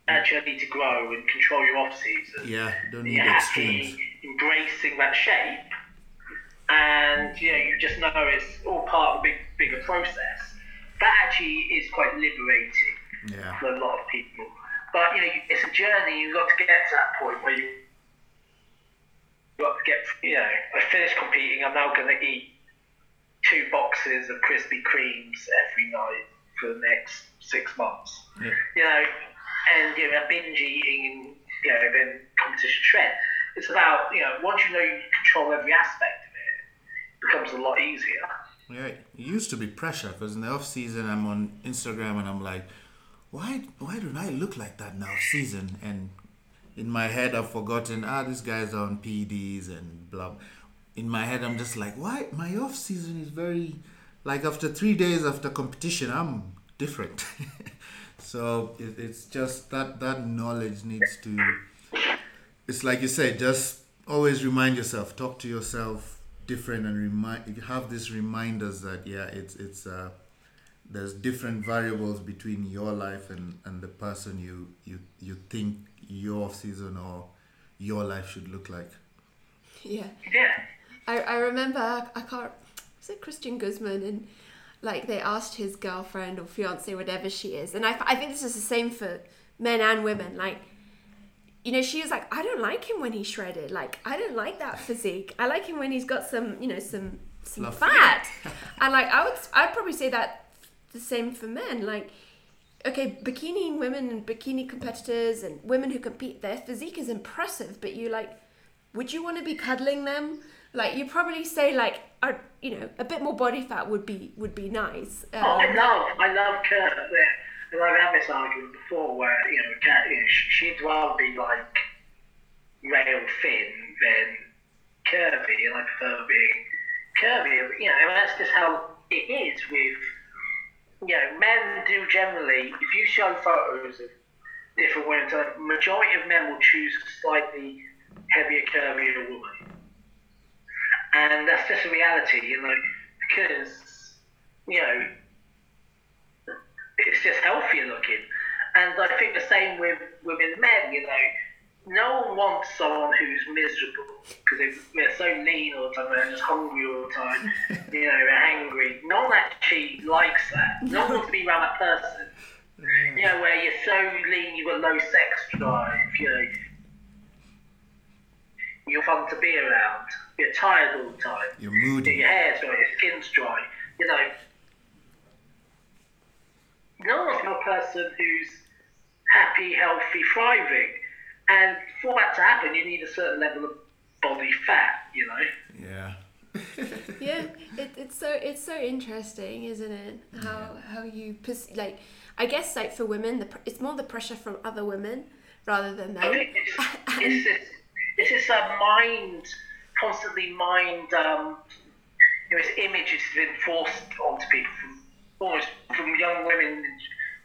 Speaker 3: actually I need to grow and control your off season
Speaker 2: yeah, don't need extremes.
Speaker 3: happy embracing that shape, and you know you just know it's all part of a big, bigger process. That actually is quite liberating
Speaker 2: Yeah.
Speaker 3: for a lot of people. But you know, it's a journey. You've got to get to that point where you you've got to get. You know, I finished competing. I'm now going to eat two boxes of Krispy Kremes every night for the next six months
Speaker 2: Yeah.
Speaker 3: you know, and you know, binge eating and you know, then competition trend. It's about you know, once you know you control every aspect of it, it becomes a lot easier.
Speaker 2: Yeah, it used to be pressure because in the off season I'm on Instagram and I'm like, why why don't I look like that off season? And in my head I've forgotten, ah, these guys are on PEDs and blah. in my head, I'm just like, why? My off season is very, like after three days after competition, I'm different. (laughs) so it, it's just that that knowledge needs to. It's like you said, just always remind yourself, talk to yourself different, and remind. Have these reminders that yeah, it's it's uh, there's different variables between your life and and the person you you you think your season or your life should look like.
Speaker 1: Yeah.
Speaker 3: Yeah.
Speaker 1: I, I remember I can't was it Christian Guzman and like they asked his girlfriend or fiance whatever she is and I, I think this is the same for men and women like you know she was like I don't like him when he's shredded. Like I don't like that physique. I like him when he's got some you know some some
Speaker 2: Fluff.
Speaker 1: fat. (laughs) and like I would I'd probably say that the same for men. Like okay bikini women and bikini competitors and women who compete their physique is impressive but you like would you want to be cuddling them? Like you probably say like are you know a bit more body fat would be would be nice.
Speaker 3: Oh, I
Speaker 1: um,
Speaker 3: love, I love Kurt. I've had this argument before where, you know, Kat, you know, sh- she'd rather be like rail thin than curvy, and I prefer being curvy. You know, and that's just how it is with, you know, men do generally, if you show photos of different women, the majority of men will choose a slightly heavier, curvier woman. And that's just a reality, you know, because, you know, it's just healthier looking. And I think the same with women and men, you know. No one wants someone who's miserable because they're, they're so lean all the time, they're just hungry all the time, (laughs) you know, they're angry. No one actually likes that. No one wants to be around that person. You know, where you're so lean, you've got low sex drive, you know. You're fun to be around. You're tired all the time.
Speaker 2: You're moody.
Speaker 3: Your hair's dry, your skin's dry. You know, no one's a person who's happy, healthy, thriving. And for that to happen, you need a certain level of body fat, you know.
Speaker 2: Yeah. (laughs)
Speaker 1: yeah it, it's so it's so interesting isn't it how how you pers- like i guess like for women the pr- it's more the pressure from other women rather than
Speaker 3: I
Speaker 1: men
Speaker 3: it's, it's (laughs) this, it's this uh, mind, constantly mind, um, you know, this image has been forced onto people from almost from young women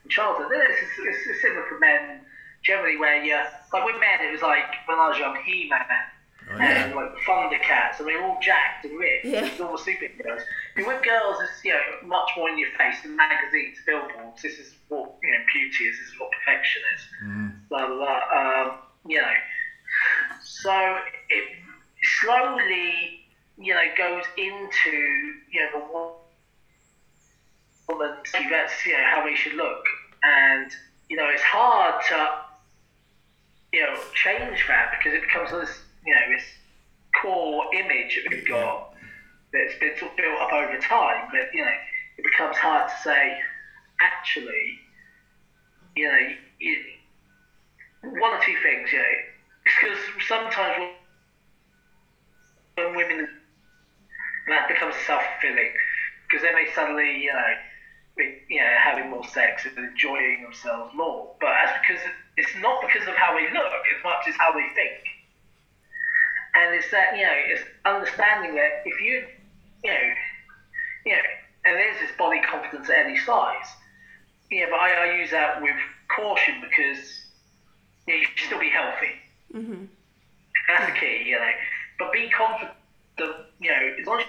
Speaker 3: in childhood. It's, it's, it's similar for men generally, where you like with men, it was like when I was young, He-Man.
Speaker 2: Oh, yeah.
Speaker 3: And like Thundercats, and they're all jacked and ripped,
Speaker 1: Yeah.
Speaker 3: all the superheroes. But with girls, it's you know much more in your face. The magazines, billboards. This is what you know beauty is. This is what perfection is blah blah blah. Um, you know, so it slowly, you know, goes into you know the woman. That's you know how we should look, and you know it's hard to you know change that because it becomes this you know this core image that we've got that's been sort of built up over time. But you know, it becomes hard to say actually, you know. You, one or two things, you know, because sometimes when, women that becomes self fulfilling, because then they suddenly, you know, you know, having more sex and enjoying themselves more. But that's because it's not because of how they look as much as how they think. And it's that you know, it's understanding that if you, you know, you know, and there's this body confidence at any size. Yeah, but I, I use that with caution because you, know, you should still be healthy.
Speaker 1: mm-hmm.
Speaker 3: That's the key, you know. But be confident, you know, as long as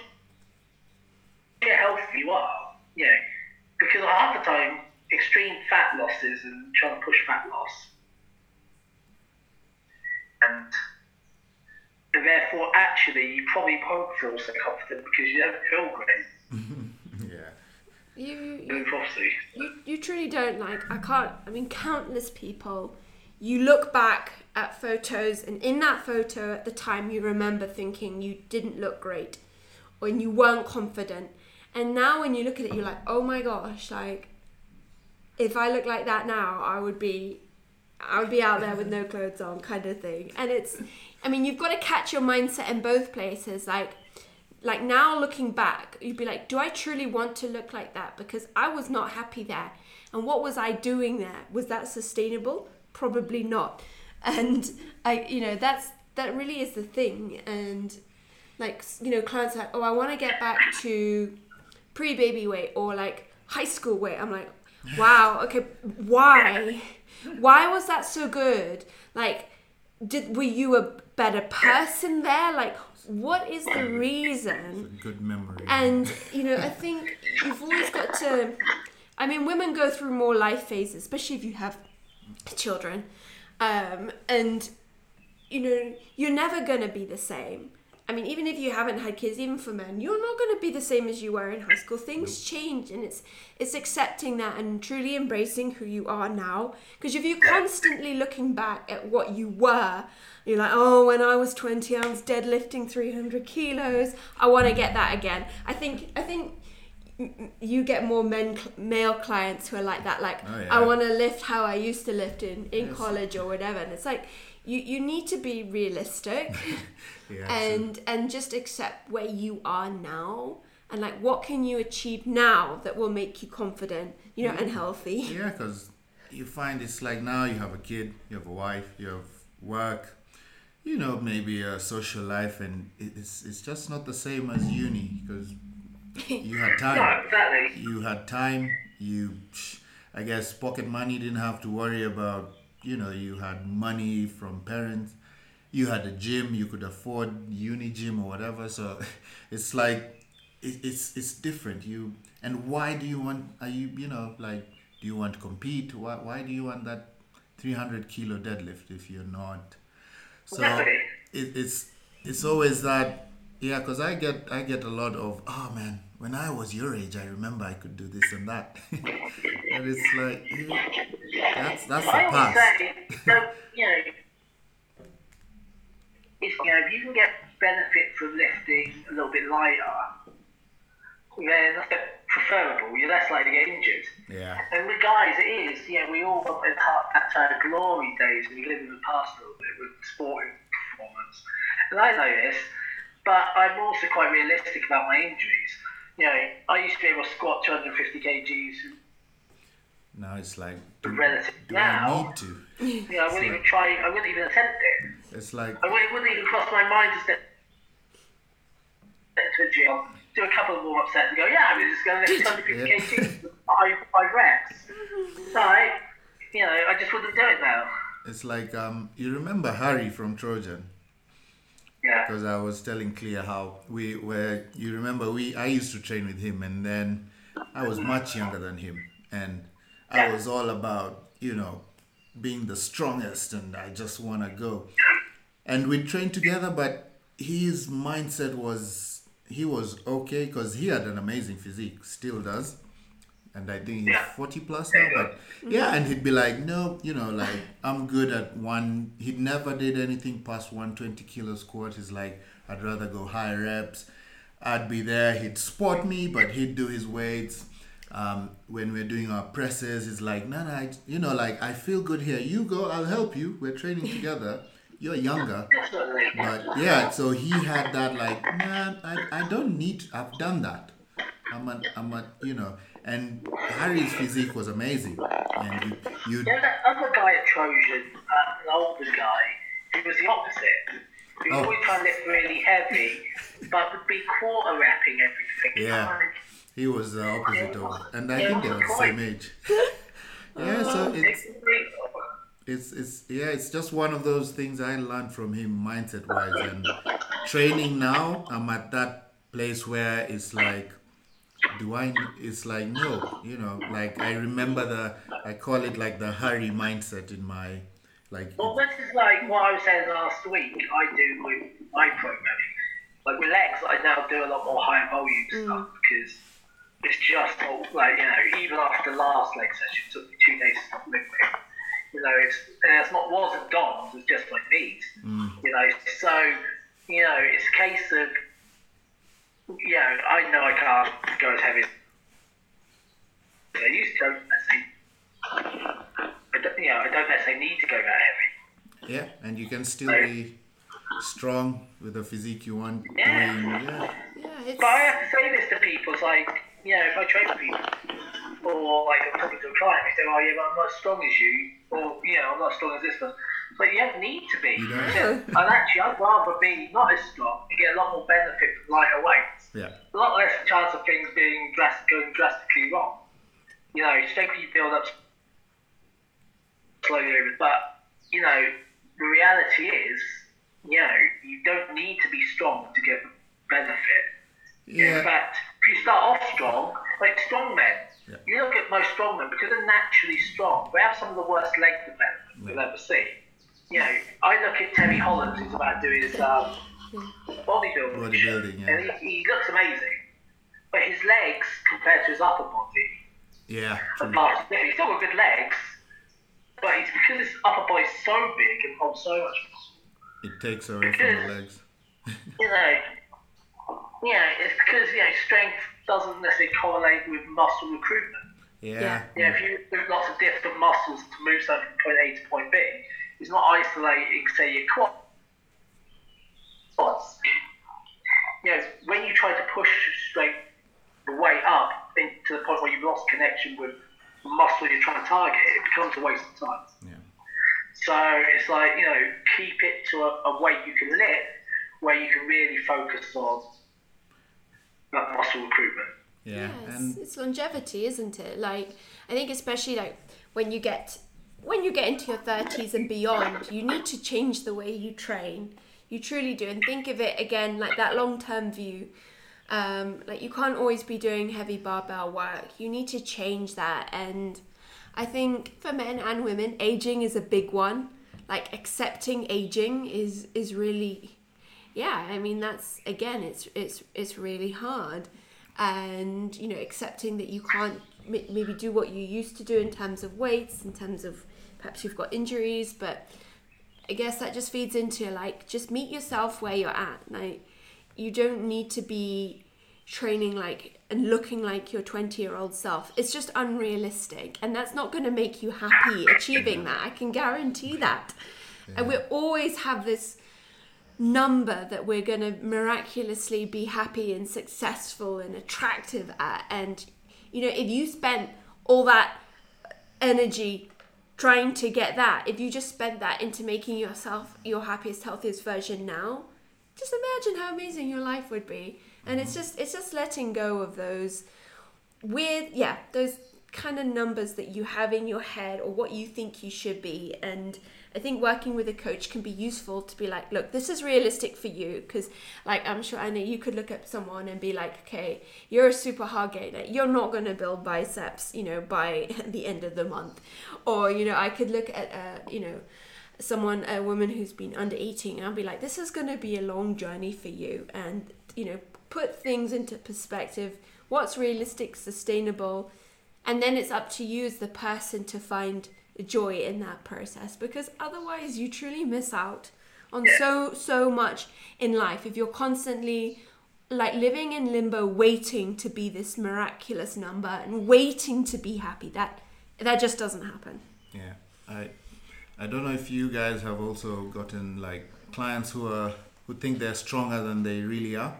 Speaker 3: you're healthy, you are, you know. Because half the time, extreme fat losses and trying to push fat loss, and, and therefore, actually, you probably won't feel so confident because you don't feel great. (laughs)
Speaker 2: Yeah.
Speaker 1: you,
Speaker 3: In
Speaker 1: you you you truly don't like i can't i mean countless people you look back at photos and in that photo at the time you remember thinking you didn't look great or you weren't confident and now when you look at it you're like oh my gosh like if i look like that now i would be i would be out there with no (laughs) clothes on kind of thing and it's i mean you've got to catch your mindset in both places like like now looking back, you'd be like, do I truly want to look like that? Because I was not happy there. And what was I doing there? Was that sustainable? Probably not. And I, you know, that's that really is the thing. And like you know clients are like oh I want to get back to pre-baby weight or like high school weight. I'm like wow okay why why was that so good like did were you a better person there like what is the reason
Speaker 2: Good memory.
Speaker 1: and you know, I think you've always got to. I mean, women go through more life phases, especially if you have children, um, and you know, you're never gonna be the same. I mean, even if you haven't had kids, even for men, you're not going to be the same as you were in high school. Things change, and it's it's accepting that and truly embracing who you are now. Because if you're constantly looking back at what you were, you're like, oh, when I was 20, I was deadlifting 300 kilos. I want to get that again. I think I think you get more men male clients who are like that like
Speaker 2: Oh, yeah.
Speaker 1: i want to lift how i used to lift in in college or whatever and it's like you you need to be realistic (laughs)
Speaker 2: yeah,
Speaker 1: and and just accept where you are now and like what can you achieve now that will make you confident you know and healthy (laughs)
Speaker 2: Yeah, because you find it's like now you have a kid, you have a wife, you have work, you know, maybe a social life, and it's it's just not the same as uni because you had
Speaker 3: No, (laughs)
Speaker 2: time.
Speaker 3: exactly.
Speaker 2: You had time. You, I guess, pocket money didn't have to worry about. You know, you had money from parents. You had a gym. You could afford uni gym or whatever. So, (laughs) it's like it, it's it's different. You and why do you want? Are you you know like do you want to compete? Why why do you want that three hundred kilo deadlift if you're not? So it, it's it's always that yeah because i get i get a lot of oh man when i was your age i remember i could do this and that (laughs) and it's like that's that's the past
Speaker 3: say, so, you know, if you know if you can get benefit from lifting a little bit lighter, then that's preferable. You're less likely to get injured.
Speaker 2: yeah
Speaker 3: And with guys, it is. Yeah, we all want those hard, that uh, glory days. And we live in the past a little bit with sporting performance, and I know this, but I'm also quite realistic about my injuries. You know, I used to be able to squat 250 kgs.
Speaker 2: now it's like do,
Speaker 3: Relative
Speaker 2: do
Speaker 3: now.
Speaker 2: i need to
Speaker 3: You know, I wouldn't even try. I wouldn't even attempt it.
Speaker 2: It's like
Speaker 3: I wouldn't, it wouldn't even cross my mind to step to a gym, do a couple of warm-up sets, and go, yeah, I'm just going to lift 250
Speaker 2: Yeah.
Speaker 3: with five, five reps. So, you know, I just wouldn't do it now.
Speaker 2: it's like um you remember harry from trojan
Speaker 3: Yeah.
Speaker 2: because I was telling Clea how we were. You remember we? I used to train with him, and then I was much younger than him, and I was all about you know being the strongest, and I just want to go. And we trained together, but his mindset was he was okay because he had an amazing physique, still does. And I think he's
Speaker 3: Yeah.
Speaker 2: 40 plus now, but yeah, and he'd be like, no, you know, like I'm good at one. He never did anything past 120 kilo squat. He's like, I'd rather go high reps. I'd be there. He'd spot me, but he'd do his weights. Um, when we're doing our presses, he's like, no, no, I, you know, like I feel good here. You go, I'll help you. We're training together. You're younger. But yeah, so he had that like, man, I, I don't need. I've done that. I'm a, I'm a, you know. And Harry's physique was amazing, and you, you,
Speaker 3: There was that other guy at Trojan, uh, an older guy, who was the opposite. Who
Speaker 2: Oh.
Speaker 3: always try and lift really heavy, but would be quarter wrapping everything.
Speaker 2: Yeah. He was the opposite of, and I think they were the same age. (laughs) Yeah, so it's
Speaker 3: it's-
Speaker 2: it's it's yeah, it's just one of those things I learned from him mindset wise, and training now. I'm at that place where it's like do I? It's like no, you know, like I remember the, I call it like the Harry mindset in my, like,
Speaker 3: Well, this is like what I was saying last week. I do with my programming. Like with legs, I now do a lot more high volume mm. stuff because it's just like you know. Even after last leg session, it took me two days to stop lifting. You know, it's and it's not wasn't gone. It was just my knees. Mm. You know, so you know, it's a case of you know, I know I can't go as heavy as I used to. Let's I don't, you know, I don't necessarily need to go that heavy.
Speaker 2: yeah, and you can still be strong with the physique you want doing,
Speaker 3: Yeah.
Speaker 2: yeah,
Speaker 1: Yeah, it's
Speaker 3: But I have to say this to people, it's like, you know, if I train with people, or like I'm talking to a client, they say, oh yeah, but I'm not as strong as you, or, you know, I'm not as strong as this one. But you don't need to be. And actually, I'd rather be not as strong and get a lot more benefit from lighter weights.
Speaker 2: Yeah.
Speaker 3: A lot less chance of things being drastic, going drastically wrong. You know, strength you build up slowly over. But you know, the reality is, you know, you don't need to be strong to get benefit. In
Speaker 2: Yeah.
Speaker 3: fact, if you start off strong, like strong men,
Speaker 2: Yeah.
Speaker 3: you look at most strong men because they're naturally strong. They have some of the worst leg development you'll ever see. You know, I look at Terry Hollands, who's about doing his um, bodybuilding,
Speaker 2: Bodybuilding, yeah.
Speaker 3: and he, he looks amazing, but his legs compared to his upper body
Speaker 2: Yeah.
Speaker 3: are
Speaker 2: true.
Speaker 3: vastly different. He's still got good legs, but it's because his upper body's so big and holds so much muscle.
Speaker 2: It takes away from the legs. (laughs)
Speaker 3: you know, you know, it's because you know strength doesn't necessarily correlate with muscle recruitment.
Speaker 2: Yeah.
Speaker 3: You know, if you do lots of different muscles to move something from point A to point B, it's not isolating, say, your quad- quads. You know, when you try to push straight the weight up in, to the point where you've lost connection with the muscle you're trying to target, it becomes a waste of time.
Speaker 2: Yeah.
Speaker 3: So it's like, you know, keep it to a, a weight you can lift where you can really focus on that muscle recruitment.
Speaker 2: Yeah.
Speaker 1: Yeah, it's,
Speaker 2: And
Speaker 1: it's longevity, isn't it? Like I think especially like when you get when you get into your thirties and beyond, you need to change the way you train. You truly do, and think of it again like that long term view. Um, like you can't always be doing heavy barbell work. You need to change that, and I think for men and women, aging is a big one. Like accepting aging is is really yeah i mean that's again it's it's it's really hard and you know accepting that you can't m- maybe do what you used to do in terms of weights in terms of perhaps you've got injuries but i guess that just feeds into like just meet yourself where you're at. Like you don't need to be training like and looking like your 20 year old self. It's just unrealistic and that's not going to make you happy achieving that. I can guarantee that. And we always have this number that we're going to miraculously be happy and successful and attractive at. And you know if you spent all that energy trying to get that if you just spent that into making yourself your happiest healthiest version now just imagine how amazing your life would be. And it's mm-hmm. just it's just letting go of those weird yeah those kind of numbers that you have in your head or what you think you should be. And i think working with a coach can be useful to be like look this is realistic for you because like i'm sure know you could look at someone and be like okay you're a super hard gainer. You're not going to build biceps you know by (laughs) the end of the month. Or you know i could look at uh, you know someone a woman who's been under eating and i'll be like this is going to be a long journey for you and you know put things into perspective what's realistic sustainable and then it's up to you as the person to find joy in that process because otherwise you truly miss out on so so much in life. If you're constantly like living in limbo waiting to be this miraculous number and waiting to be happy that that just doesn't happen.
Speaker 2: Yeah, I I don't know if you guys have also gotten like clients who are who think they're stronger than they really are,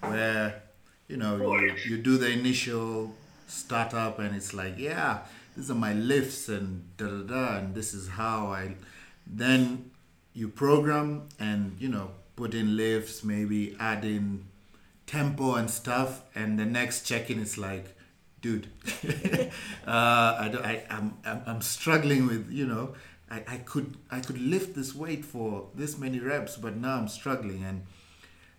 Speaker 2: where you know you, you do the initial startup and it's like yeah these are my lifts and da da da and this is how I then you program and you know put in lifts maybe add in tempo and stuff and the next check-in is like dude (laughs) uh, I, don't- I, I'm, I'm, struggling with you know I, I could I could lift this weight for this many reps but now I'm struggling. And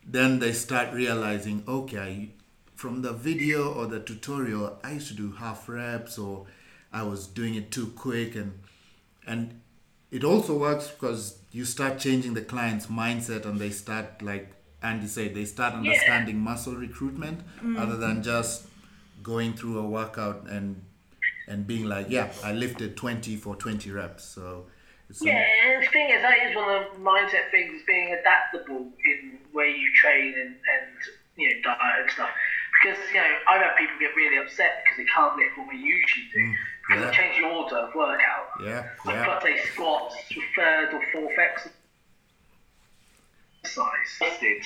Speaker 2: then they start realizing okay from the video or the tutorial I used to do half reps or I was doing it too quick and and it also works because you start changing the client's mindset and they start like Andy said they start understanding muscle recruitment mm-hmm. other than just going through a workout and and being like yeah I lifted 20 for 20 reps so it's
Speaker 3: Yeah, and the thing is, that is one of the mindset things, being adaptable in where you train and, and you know, diet and stuff. Because, you know, I've had people get really upset because they can't lift what we usually do. Because
Speaker 2: yeah.
Speaker 3: I change the order of workout.
Speaker 2: yeah
Speaker 3: I've
Speaker 2: yeah
Speaker 3: got say squats for third or fourth exercise. Listed.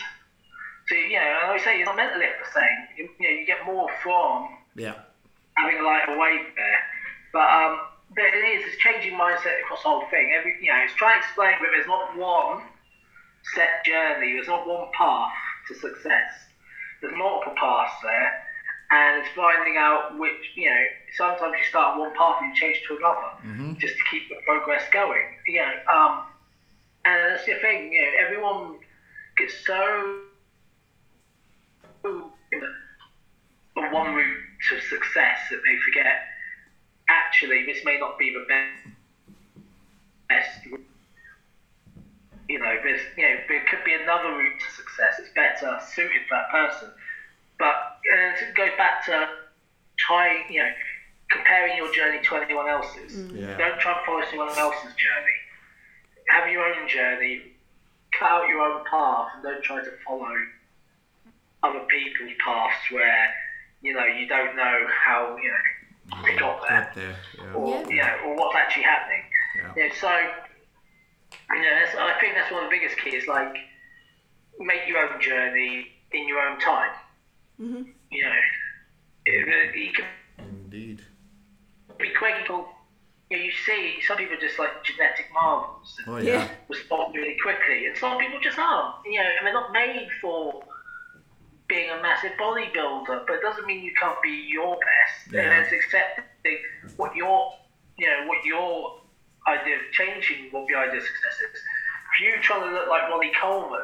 Speaker 3: So, you know, and I always say you're not meant to lift the same. You, you know, you get more from
Speaker 2: yeah
Speaker 3: having a lighter weight there. But um, but it is it's changing mindset across the whole thing. Every you know, it's trying to explain that there's not one set journey, there's not one path to success. There's multiple paths there, and it's finding out which you know. Sometimes you start on one path and you change to another, just to keep the progress going. You know, um, and that's the thing. You know, everyone gets so on one route to success that they forget actually this may not be the best best you know there's you know there could be another route to success it's better suited for that person but uh, it goes back to trying you know comparing your journey to anyone else's
Speaker 2: Yeah.
Speaker 3: don't try and follow someone else's journey have your own journey cut out your own path and don't try to follow other people's paths where you know you don't know how you know they got there
Speaker 2: Got there. Yeah.
Speaker 3: or
Speaker 1: Yeah.
Speaker 3: you know or what's actually happening.
Speaker 2: Yeah.
Speaker 3: You know, so you know that's, I think that's one of the biggest keys. Like make your own journey in your own time.
Speaker 1: Mhm.
Speaker 3: You know, it, it can
Speaker 2: Indeed.
Speaker 3: be quick. People, you, know, you see some people are just like genetic marvels.
Speaker 2: Oh
Speaker 1: Yeah.
Speaker 2: yeah.
Speaker 3: respond really quickly. And some people just aren't. You know, and they're not made for being a massive bodybuilder, but it doesn't mean you can't be your best.
Speaker 2: Yeah.
Speaker 3: And it's accepting what your, you know, what your idea of changing what your idea of success is. If you trying to look like Ronnie Coleman,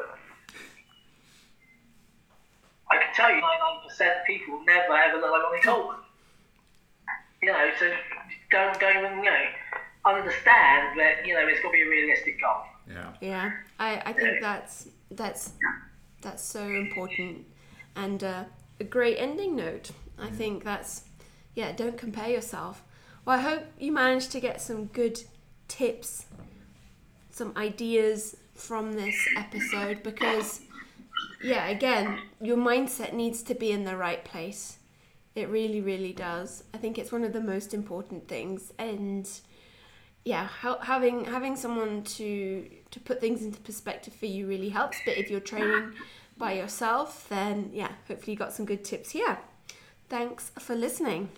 Speaker 3: I can tell you 99% of people never ever look like Ronnie Coleman. You know, so don't, don't even, you know, understand that, you know, it's got to be a realistic goal.
Speaker 2: Yeah.
Speaker 1: Yeah, I, I think that's that's that's so important and uh, a great ending note. I think that's yeah. Don't compare yourself. Well, I hope you managed to get some good tips, some ideas from this episode because yeah, again, your mindset needs to be in the right place. It really, really does. I think it's one of the most important things and yeah, ha- having having someone to to put things into perspective for you really helps. But if you're training by yourself, then yeah, hopefully you got some good tips here. Thanks for listening.